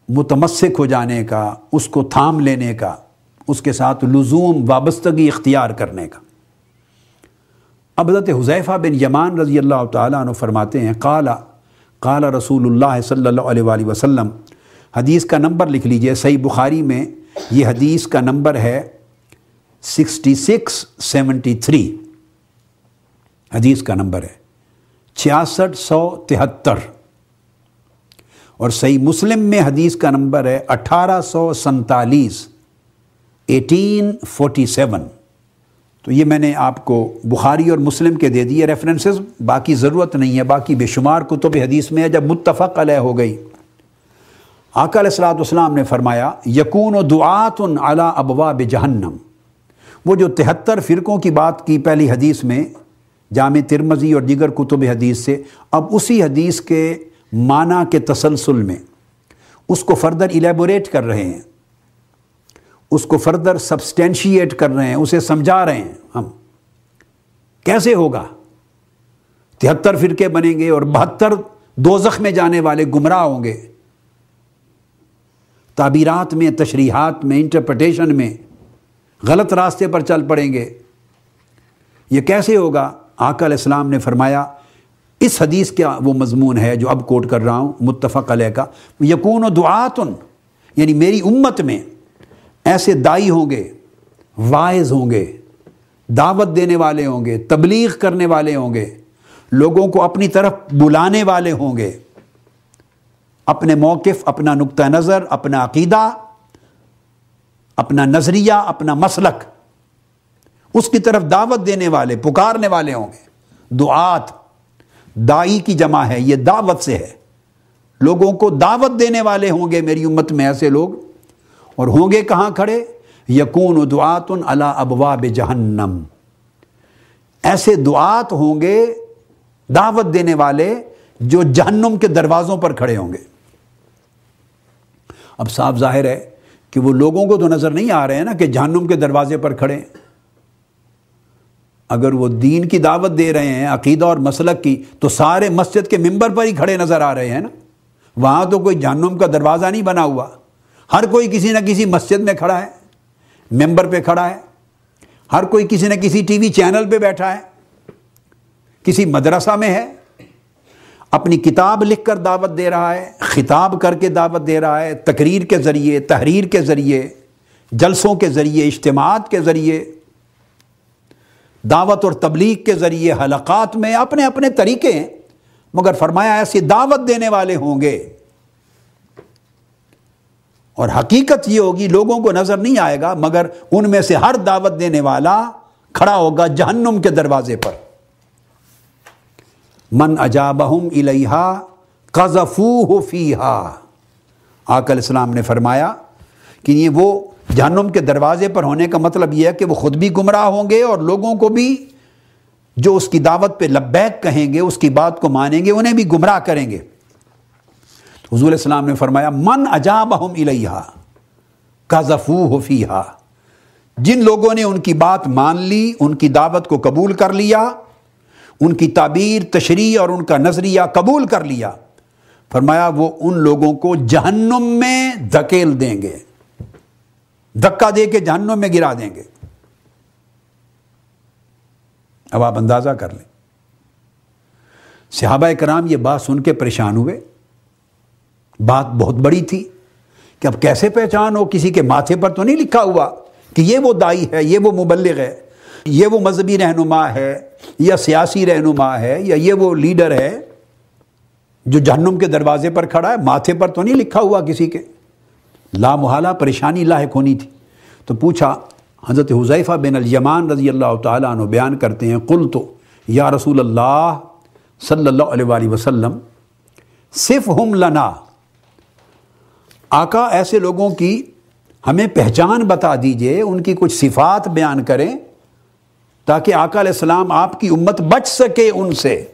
متمسک ہو جانے کا، اس کو تھام لینے کا، اس کے ساتھ لزوم وابستگی اختیار کرنے کا۔ اب حضرت حضیفہ بن یمان رضی اللہ تعالیٰ عنہ فرماتے ہیں، قالا قالا رسول اللہ صلی اللہ علیہ وآلہ وسلم حدیث کا نمبر لکھ لیجیے، صحیح بخاری میں یہ حدیث کا نمبر ہے سکسٹی سکس سیونٹی تھری حدیث کا نمبر ہے چھیاسٹھ سو تہتر۔ اور صحیح مسلم میں حدیث کا نمبر ہے اٹھارہ سو سنتالیس۔ ایٹین فورٹی سیون تو یہ میں نے آپ کو بخاری اور مسلم کے دے دیے ریفرنسز باقی ضرورت نہیں ہے، باقی بے شمار کتب حدیث میں ہے، جب متفق علیہ ہو گئی۔ آقا علیہ السلاۃ والسلام نے فرمایا یقون و دعات اعلیٰ ابوا جہنم۔ وہ جو تہتر فرقوں کی بات کی پہلی حدیث میں، جامع ترمزی اور دیگر کتب حدیث سے، اب اسی حدیث کے معنی کے تسلسل میں اس کو فردر الیبوریٹ کر رہے ہیں۔ اس کو فردر سبسٹینشیٹ کر رہے ہیں، اسے سمجھا رہے ہیں ہم۔ کیسے ہوگا؟ تہتر فرقے بنیں گے اور بہتر دو میں جانے والے گمراہ ہوں گے۔ تعبیرات میں، تشریحات میں انٹرپریٹیشن میں غلط راستے پر چل پڑیں گے۔ یہ کیسے ہوگا؟ آقا علیہ السلام نے فرمایا، اس حدیث کا وہ مضمون ہے جو اب کوٹ کر رہا ہوں، متفق علیہ کا۔ یقون و دعاتن یعنی میری امت میں ایسے دائی ہوں گے وائز ہوں گے، دعوت دینے والے ہوں گے، تبلیغ کرنے والے ہوں گے، لوگوں کو اپنی طرف بلانے والے ہوں گے۔ اپنے موقف، اپنا نقطہ نظر، اپنا عقیدہ، اپنا نظریہ، اپنا مسلک، اس کی طرف دعوت دینے والے، پکارنے والے ہوں گے۔ دعات دائی کی جمع ہے، یہ دعوت سے ہے۔ لوگوں کو دعوت دینے والے ہوں گے میری امت میں ایسے لوگ۔ اور ہوں گے کہاں کھڑے؟ یقون دعات اللہ ابواب جہنم۔ ایسے دعات ہوں گے دعوت دینے والے جو جہنم کے دروازوں پر کھڑے ہوں گے۔ اب صاف ظاہر ہے کہ وہ لوگوں کو تو نظر نہیں آ رہے ہیں نا کہ جہنم کے دروازے پر کھڑے ہیں۔ اگر وہ دین کی دعوت دے رہے ہیں، عقیدہ اور مسلک کی، تو سارے مسجد کے ممبر پر ہی کھڑے نظر آ رہے ہیں نا۔ وہاں تو کوئی جہنم کا دروازہ نہیں بنا ہوا۔ ہر کوئی کسی نہ کسی مسجد میں کھڑا ہے، ممبر پہ کھڑا ہے۔ ہر کوئی کسی نہ کسی ٹی وی چینل پہ بیٹھا ہے۔ کسی مدرسہ میں ہے۔ اپنی کتاب لکھ کر دعوت دے رہا ہے، خطاب کر کے دعوت دے رہا ہے، تقریر کے ذریعے، تحریر کے ذریعے، جلسوں کے ذریعے، اجتماعات کے ذریعے، دعوت اور تبلیغ کے ذریعے، حلقات میں اپنے اپنے طریقے ہیں۔ مگر فرمایا، ایسی دعوت دینے والے ہوں گے۔ اور حقیقت یہ ہوگی، لوگوں کو نظر نہیں آئے گا، مگر ان میں سے ہر دعوت دینے والا کھڑا ہوگا جہنم کے دروازے پر۔ من اجابہم الیہا قذفوہ فیہا۔ آقا علیہ السلام نے فرمایا کہ یہ وہ جہنم کے دروازے پر ہونے کا مطلب یہ ہے کہ وہ خود بھی گمراہ ہوں گے اور لوگوں کو بھی جو اس کی دعوت پہ لبیک کہیں گے، اس کی بات کو مانیں گے، انہیں بھی گمراہ کریں گے۔ حضور السلام نے فرمایا من اجابہم الیہا قذفوہ فیہا۔ جن لوگوں نے ان کی بات مان لی، ان کی دعوت کو قبول کر لیا ان کی تعبیر، تشریح اور ان کا نظریہ قبول کر لیا۔ فرمایا، وہ ان لوگوں کو جہنم میں دھکیل دیں گے۔ دھکا دے کے جہنم میں گرا دیں گے۔ اب آپ اندازہ کر لیں۔ صحابہ کرام یہ بات سن کے پریشان ہوئے۔ بات بہت بڑی تھی کہ اب کیسے پہچان ہو؟ کسی کے ماتھے پر تو نہیں لکھا ہوا کہ یہ وہ دائی ہے، یہ وہ مبلغ ہے۔ یہ وہ مذہبی رہنما ہے، یا سیاسی رہنما ہے، یا یہ وہ لیڈر ہے جو جہنم کے دروازے پر کھڑا ہے، ماتھے پر تو نہیں لکھا ہوا کسی کے۔ لا محالہ، پریشانی لاحق ہونی تھی۔ تو پوچھا، حضرت حضیفہ بن الیمان رضی اللہ تعالیٰ عنہ بیان کرتے ہیں قل تو یا رسول اللہ صلی اللہ علیہ وآلہ وسلم صرف ہم لنا۔ آقا، ایسے لوگوں کی ہمیں پہچان بتا دیجیے، ان کی کچھ صفات بیان کریں۔ تاکہ آقا علیہ السلام آپ کی امت بچ سکے ان سے۔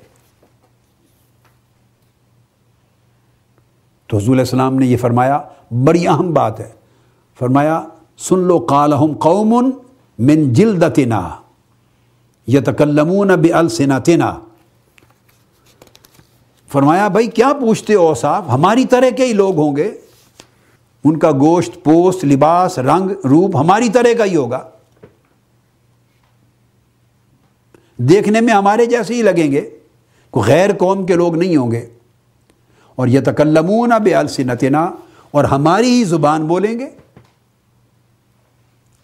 تو حضور علیہ السلام نے یہ فرمایا، بڑی اہم بات ہے۔ فرمایا، سن لو قالہم قوم من جلدتنا یتکلمون بألسنتنا۔ فرمایا، بھائی، کیا پوچھتے ہو صاحب ہماری طرح کے ہی لوگ ہوں گے۔ ان کا گوشت، پوست، لباس، رنگ، روپ ہماری طرح کا ہی ہوگا۔ دیکھنے میں ہمارے جیسے ہی لگیں گے، کوئی غیر قوم کے لوگ نہیں ہوں گے۔ اور یہ تکلمون بے السنتنا اور ہماری ہی زبان بولیں گے۔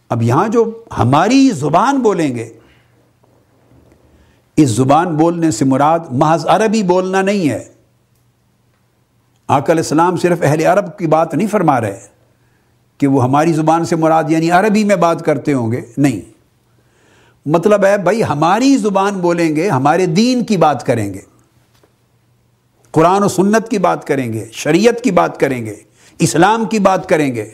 اب یہاں جو ہماری زبان بولیں گے، اس زبان بولنے سے مراد محض عربی بولنا نہیں ہے۔ آقا علیہ السلام صرف اہل عرب کی بات نہیں فرما رہے کہ وہ ہماری زبان سے مراد یعنی عربی میں بات کرتے ہوں گے۔ نہیں۔ مطلب ہے بھائی ہماری زبان بولیں گے، ہمارے دین کی بات کریں گے۔ قرآن و سنت کی بات کریں گے، شریعت کی بات کریں گے، اسلام کی بات کریں گے۔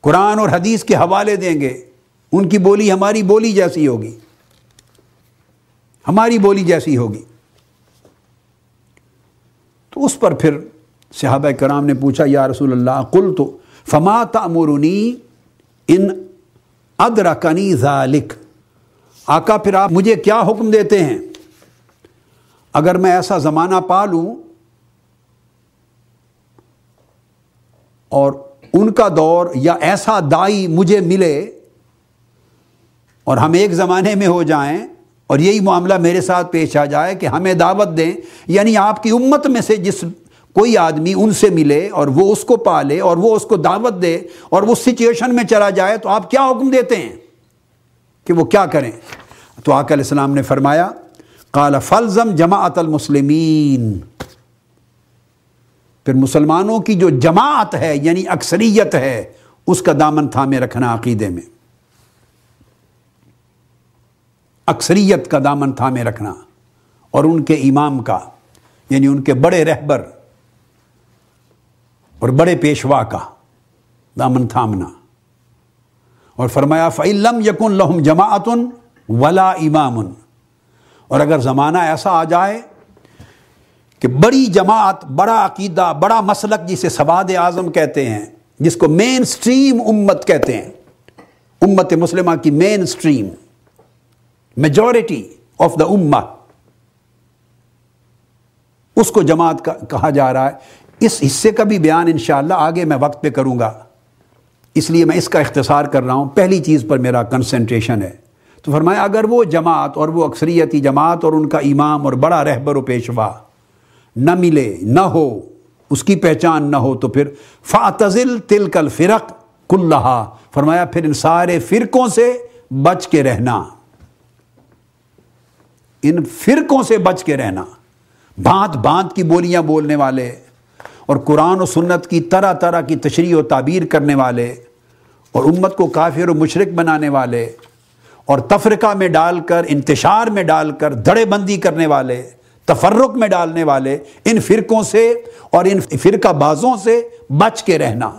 قرآن اور حدیث کے حوالے دیں گے۔ ان کی بولی ہماری بولی جیسی ہوگی۔ ہماری بولی جیسی ہوگی۔ تو اس پر پھر صحابہ کرام نے پوچھا، یا رسول اللہ قل تو فما تأمرنی ان ادرکنی ذالک؟ آقا پھر آپ مجھے کیا حکم دیتے ہیں؟ اگر میں ایسا زمانہ پا لوں اور ان کا دور یا ایسا دائی مجھے ملے اور ہم ایک زمانے میں ہو جائیں اور یہی معاملہ میرے ساتھ پیش آ جائے کہ ہمیں دعوت دیں یعنی آپ کی امت میں سے جس کوئی آدمی ان سے ملے اور وہ اس کو پالے اور وہ اس کو دعوت دے اور وہ سچویشن میں چلا جائے، تو آپ کیا حکم دیتے ہیں؟ کہ وہ کیا کریں؟ تو آقا علیہ السلام نے فرمایا، قال فلزم جماعت المسلمین۔ پھر مسلمانوں کی جو جماعت ہے یعنی اکثریت ہے، اس کا دامن تھامے رکھنا عقیدے میں۔ اکثریت کا دامن تھامے رکھنا اور ان کے امام کا یعنی ان کے بڑے رہبر اور بڑے پیشوا کا دامن تھامنا۔ اور فرمایا فعلم یقن لہم جماعتن ولا امام اور اگر زمانہ ایسا آ جائے کہ بڑی جماعت، بڑا عقیدہ، بڑا مسلک جسے سواد اعظم کہتے ہیں، جس کو مین سٹریم امت کہتے ہیں، امت مسلمہ کی mainstream majority of the اما اس کو جماعت کہا جا رہا ہے۔ اس حصے کا بھی بیان انشاءاللہ آگے میں وقت پہ کروں گا۔ اس لیے میں اس کا اختصار کر رہا ہوں۔ پہلی چیز پر میرا کنسنٹریشن ہے۔ تو فرمایا، اگر وہ جماعت اور وہ اکثریتی جماعت اور ان کا امام اور بڑا رہبر و پیشوا نہ ملے، نہ ہو، اس کی پہچان نہ ہو، تو پھر فاتزل تل کل فرق کل فرمایا، پھر ان سارے فرقوں سے بچ کے رہنا۔ ان فرقوں سے بچ کے رہنا۔ بانت بانت کی بولیاں بولنے والے اور قرآن و سنت کی طرح طرح کی تشریح و تعبیر کرنے والے اور امت کو کافر و مشرق بنانے والے اور تفرقہ میں ڈال کر، انتشار میں ڈال کر دڑے بندی کرنے والے، تفرق میں ڈالنے والے، ان فرقوں سے اور ان فرقہ بازوں سے بچ کے رہنا۔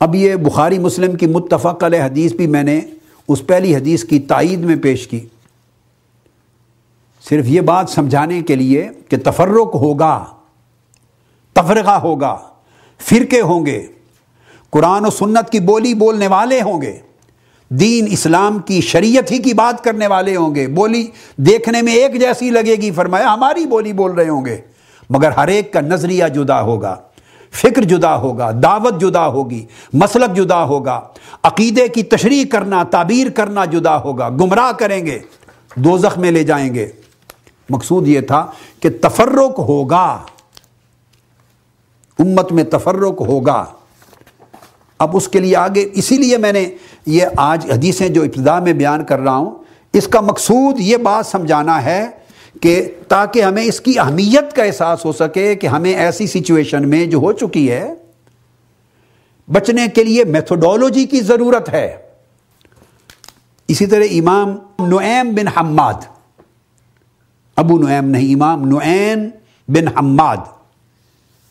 اب یہ بخاری مسلم کی متفق علیہ حدیث بھی میں نے اس پہلی حدیث کی تائید میں پیش کی۔ صرف یہ بات سمجھانے کے لیے کہ تفرق ہوگا۔ تفرقہ ہوگا، فرقے ہوں گے۔ قرآن و سنت کی بولی بولنے والے ہوں گے۔ دین اسلام کی شریعت ہی کی بات کرنے والے ہوں گے۔ بولی دیکھنے میں ایک جیسی لگے گی، فرمایا، ہماری بولی بول رہے ہوں گے۔ مگر ہر ایک کا نظریہ جدا ہوگا، فکر جدا ہوگا، دعوت جدا ہوگی، مسلک جدا ہوگا۔ عقیدے کی تشریح کرنا، تعبیر کرنا جدا ہوگا۔ گمراہ کریں گے دو میں لے جائیں گے۔ مقصود یہ تھا کہ تفرق ہوگا۔ امت میں تفرق ہوگا۔ اب اس کے لیے آگے اسی لیے میں نے یہ آج حدیثیں جو ابتدا میں بیان کر رہا ہوں، اس کا مقصود یہ بات سمجھانا ہے کہ تاکہ ہمیں اس کی اہمیت کا احساس ہو سکے کہ ہمیں ایسی سچویشن میں جو ہو چکی ہے، بچنے کے لیے میتھوڈولوجی کی ضرورت ہے۔ اسی طرح امام نعیم بن حماد، ابو نعیم نہیں، امام نعین بن حماد۔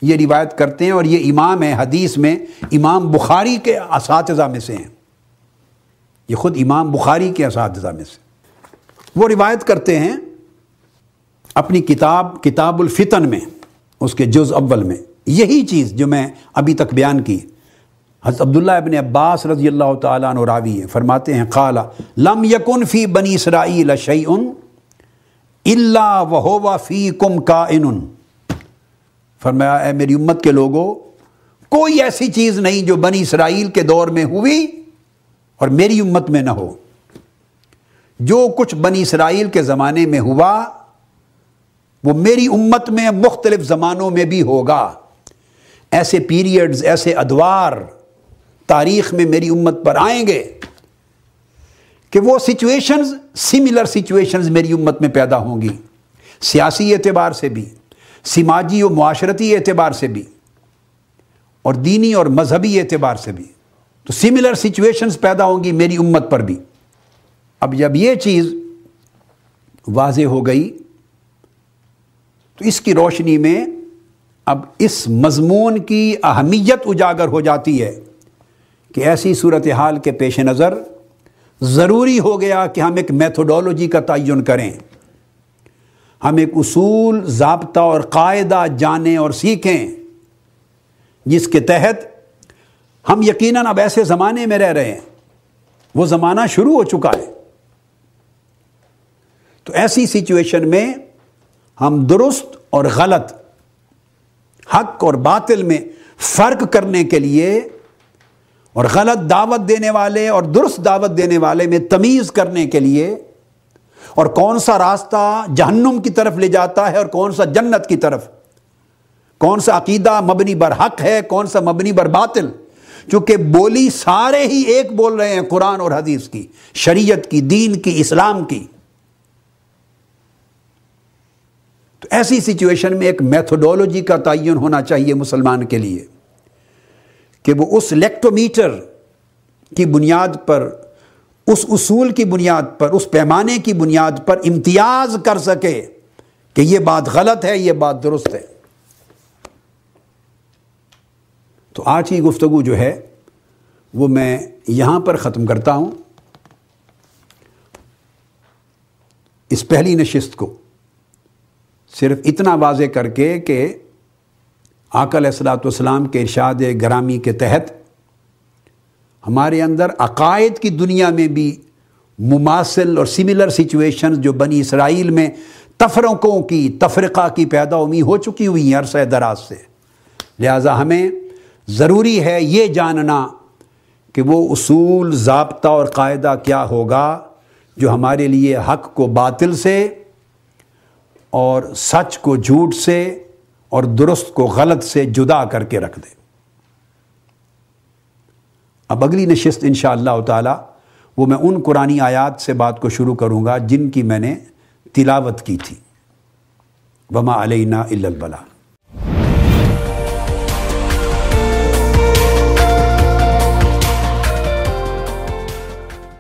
یہ روایت کرتے ہیں اور یہ امام ہے حدیث میں امام بخاری کے اساتذہ میں سے ہیں۔ یہ خود امام بخاری کے اساتذہ میں سے۔ وہ روایت کرتے ہیں اپنی کتاب کتاب الفتن میں، اس کے جز اول میں۔ یہی چیز جو میں ابھی تک بیان کی۔ حضرت عبداللہ ابن عباس رضی اللہ تعالیٰ عنہ راوی ہیں، فرماتے ہیں قالا لم یکن فی بنی اسرائیل شیئن اللہ وہوا فی کم کا فرمایا، اے میری امت کے لوگوں، کوئی ایسی چیز نہیں جو بنی اسرائیل کے دور میں ہوئی اور میری امت میں نہ ہو۔ جو کچھ بنی اسرائیل کے زمانے میں ہوا، وہ میری امت میں مختلف زمانوں میں بھی ہوگا۔ ایسے پیریڈز، ایسے ادوار تاریخ میں میری امت پر آئیں گے کہ وہ سچویشنز سملر سچویشنز میری امت میں پیدا ہوں گی۔ سیاسی اعتبار سے بھی۔ سماجی و معاشرتی اعتبار سے بھی اور دینی اور مذہبی اعتبار سے بھی۔ تو سملر سچویشنز پیدا ہوں گی میری امت پر بھی۔ اب جب یہ چیز واضح ہو گئی، تو اس کی روشنی میں اب اس مضمون کی اہمیت اجاگر ہو جاتی ہے کہ ایسی صورتحال کے پیش نظر ضروری ہو گیا کہ ہم ایک میتھوڈولوجی کا تعین کریں۔ ہم ایک اصول، ضابطہ اور قاعدہ جانیں اور سیکھیں، جس کے تحت ہم یقیناً اب ایسے زمانے میں رہ رہے ہیں۔ وہ زمانہ شروع ہو چکا ہے۔ تو ایسی سچویشن میں ہم درست اور غلط، حق اور باطل میں فرق کرنے کے لیے اور غلط دعوت دینے والے اور درست دعوت دینے والے میں تمیز کرنے کے لیے اور کون سا راستہ جہنم کی طرف لے جاتا ہے اور کون سا جنت کی طرف؟ کون سا عقیدہ مبنی بر حق ہے، کون سا مبنی بر باطل؟ چونکہ بولی سارے ہی ایک بول رہے ہیں قرآن اور حدیث کی، شریعت کی، دین کی، اسلام کی۔ تو ایسی سچویشن میں ایک میتھڈولوجی کا تعین ہونا چاہیے مسلمان کے لیے کہ وہ اس لیکٹومیٹر کی بنیاد پر اس اصول کی بنیاد پر، اس پیمانے کی بنیاد پر امتیاز کر سکے کہ یہ بات غلط ہے، یہ بات درست ہے۔ تو آج کی گفتگو جو ہے، وہ میں یہاں پر ختم کرتا ہوں۔ اس پہلی نشست کو صرف اتنا واضح کر کے کہ آکل اصلاۃ والسلام کے ارشاد گرامی کے تحت ہمارے اندر عقائد کی دنیا میں بھی مماثل اور سملر سچویشن جو بنی اسرائیل میں تفرقوں کی، تفرقہ کی پیدا امی ہو چکی ہوئی ہیں عرصہ دراز سے۔ لہٰذا ہمیں ضروری ہے یہ جاننا کہ وہ اصول، ضابطہ اور قاعدہ کیا ہوگا جو ہمارے لیے حق کو باطل سے اور سچ کو جھوٹ سے اور درست کو غلط سے جدا کر کے رکھ دے۔ اب اگلی نشست ان شاء اللہ تعالی وہ میں ان قرآن آیات سے بات کو شروع کروں گا جن کی میں نے تلاوت کی تھی۔ وما علینا البلا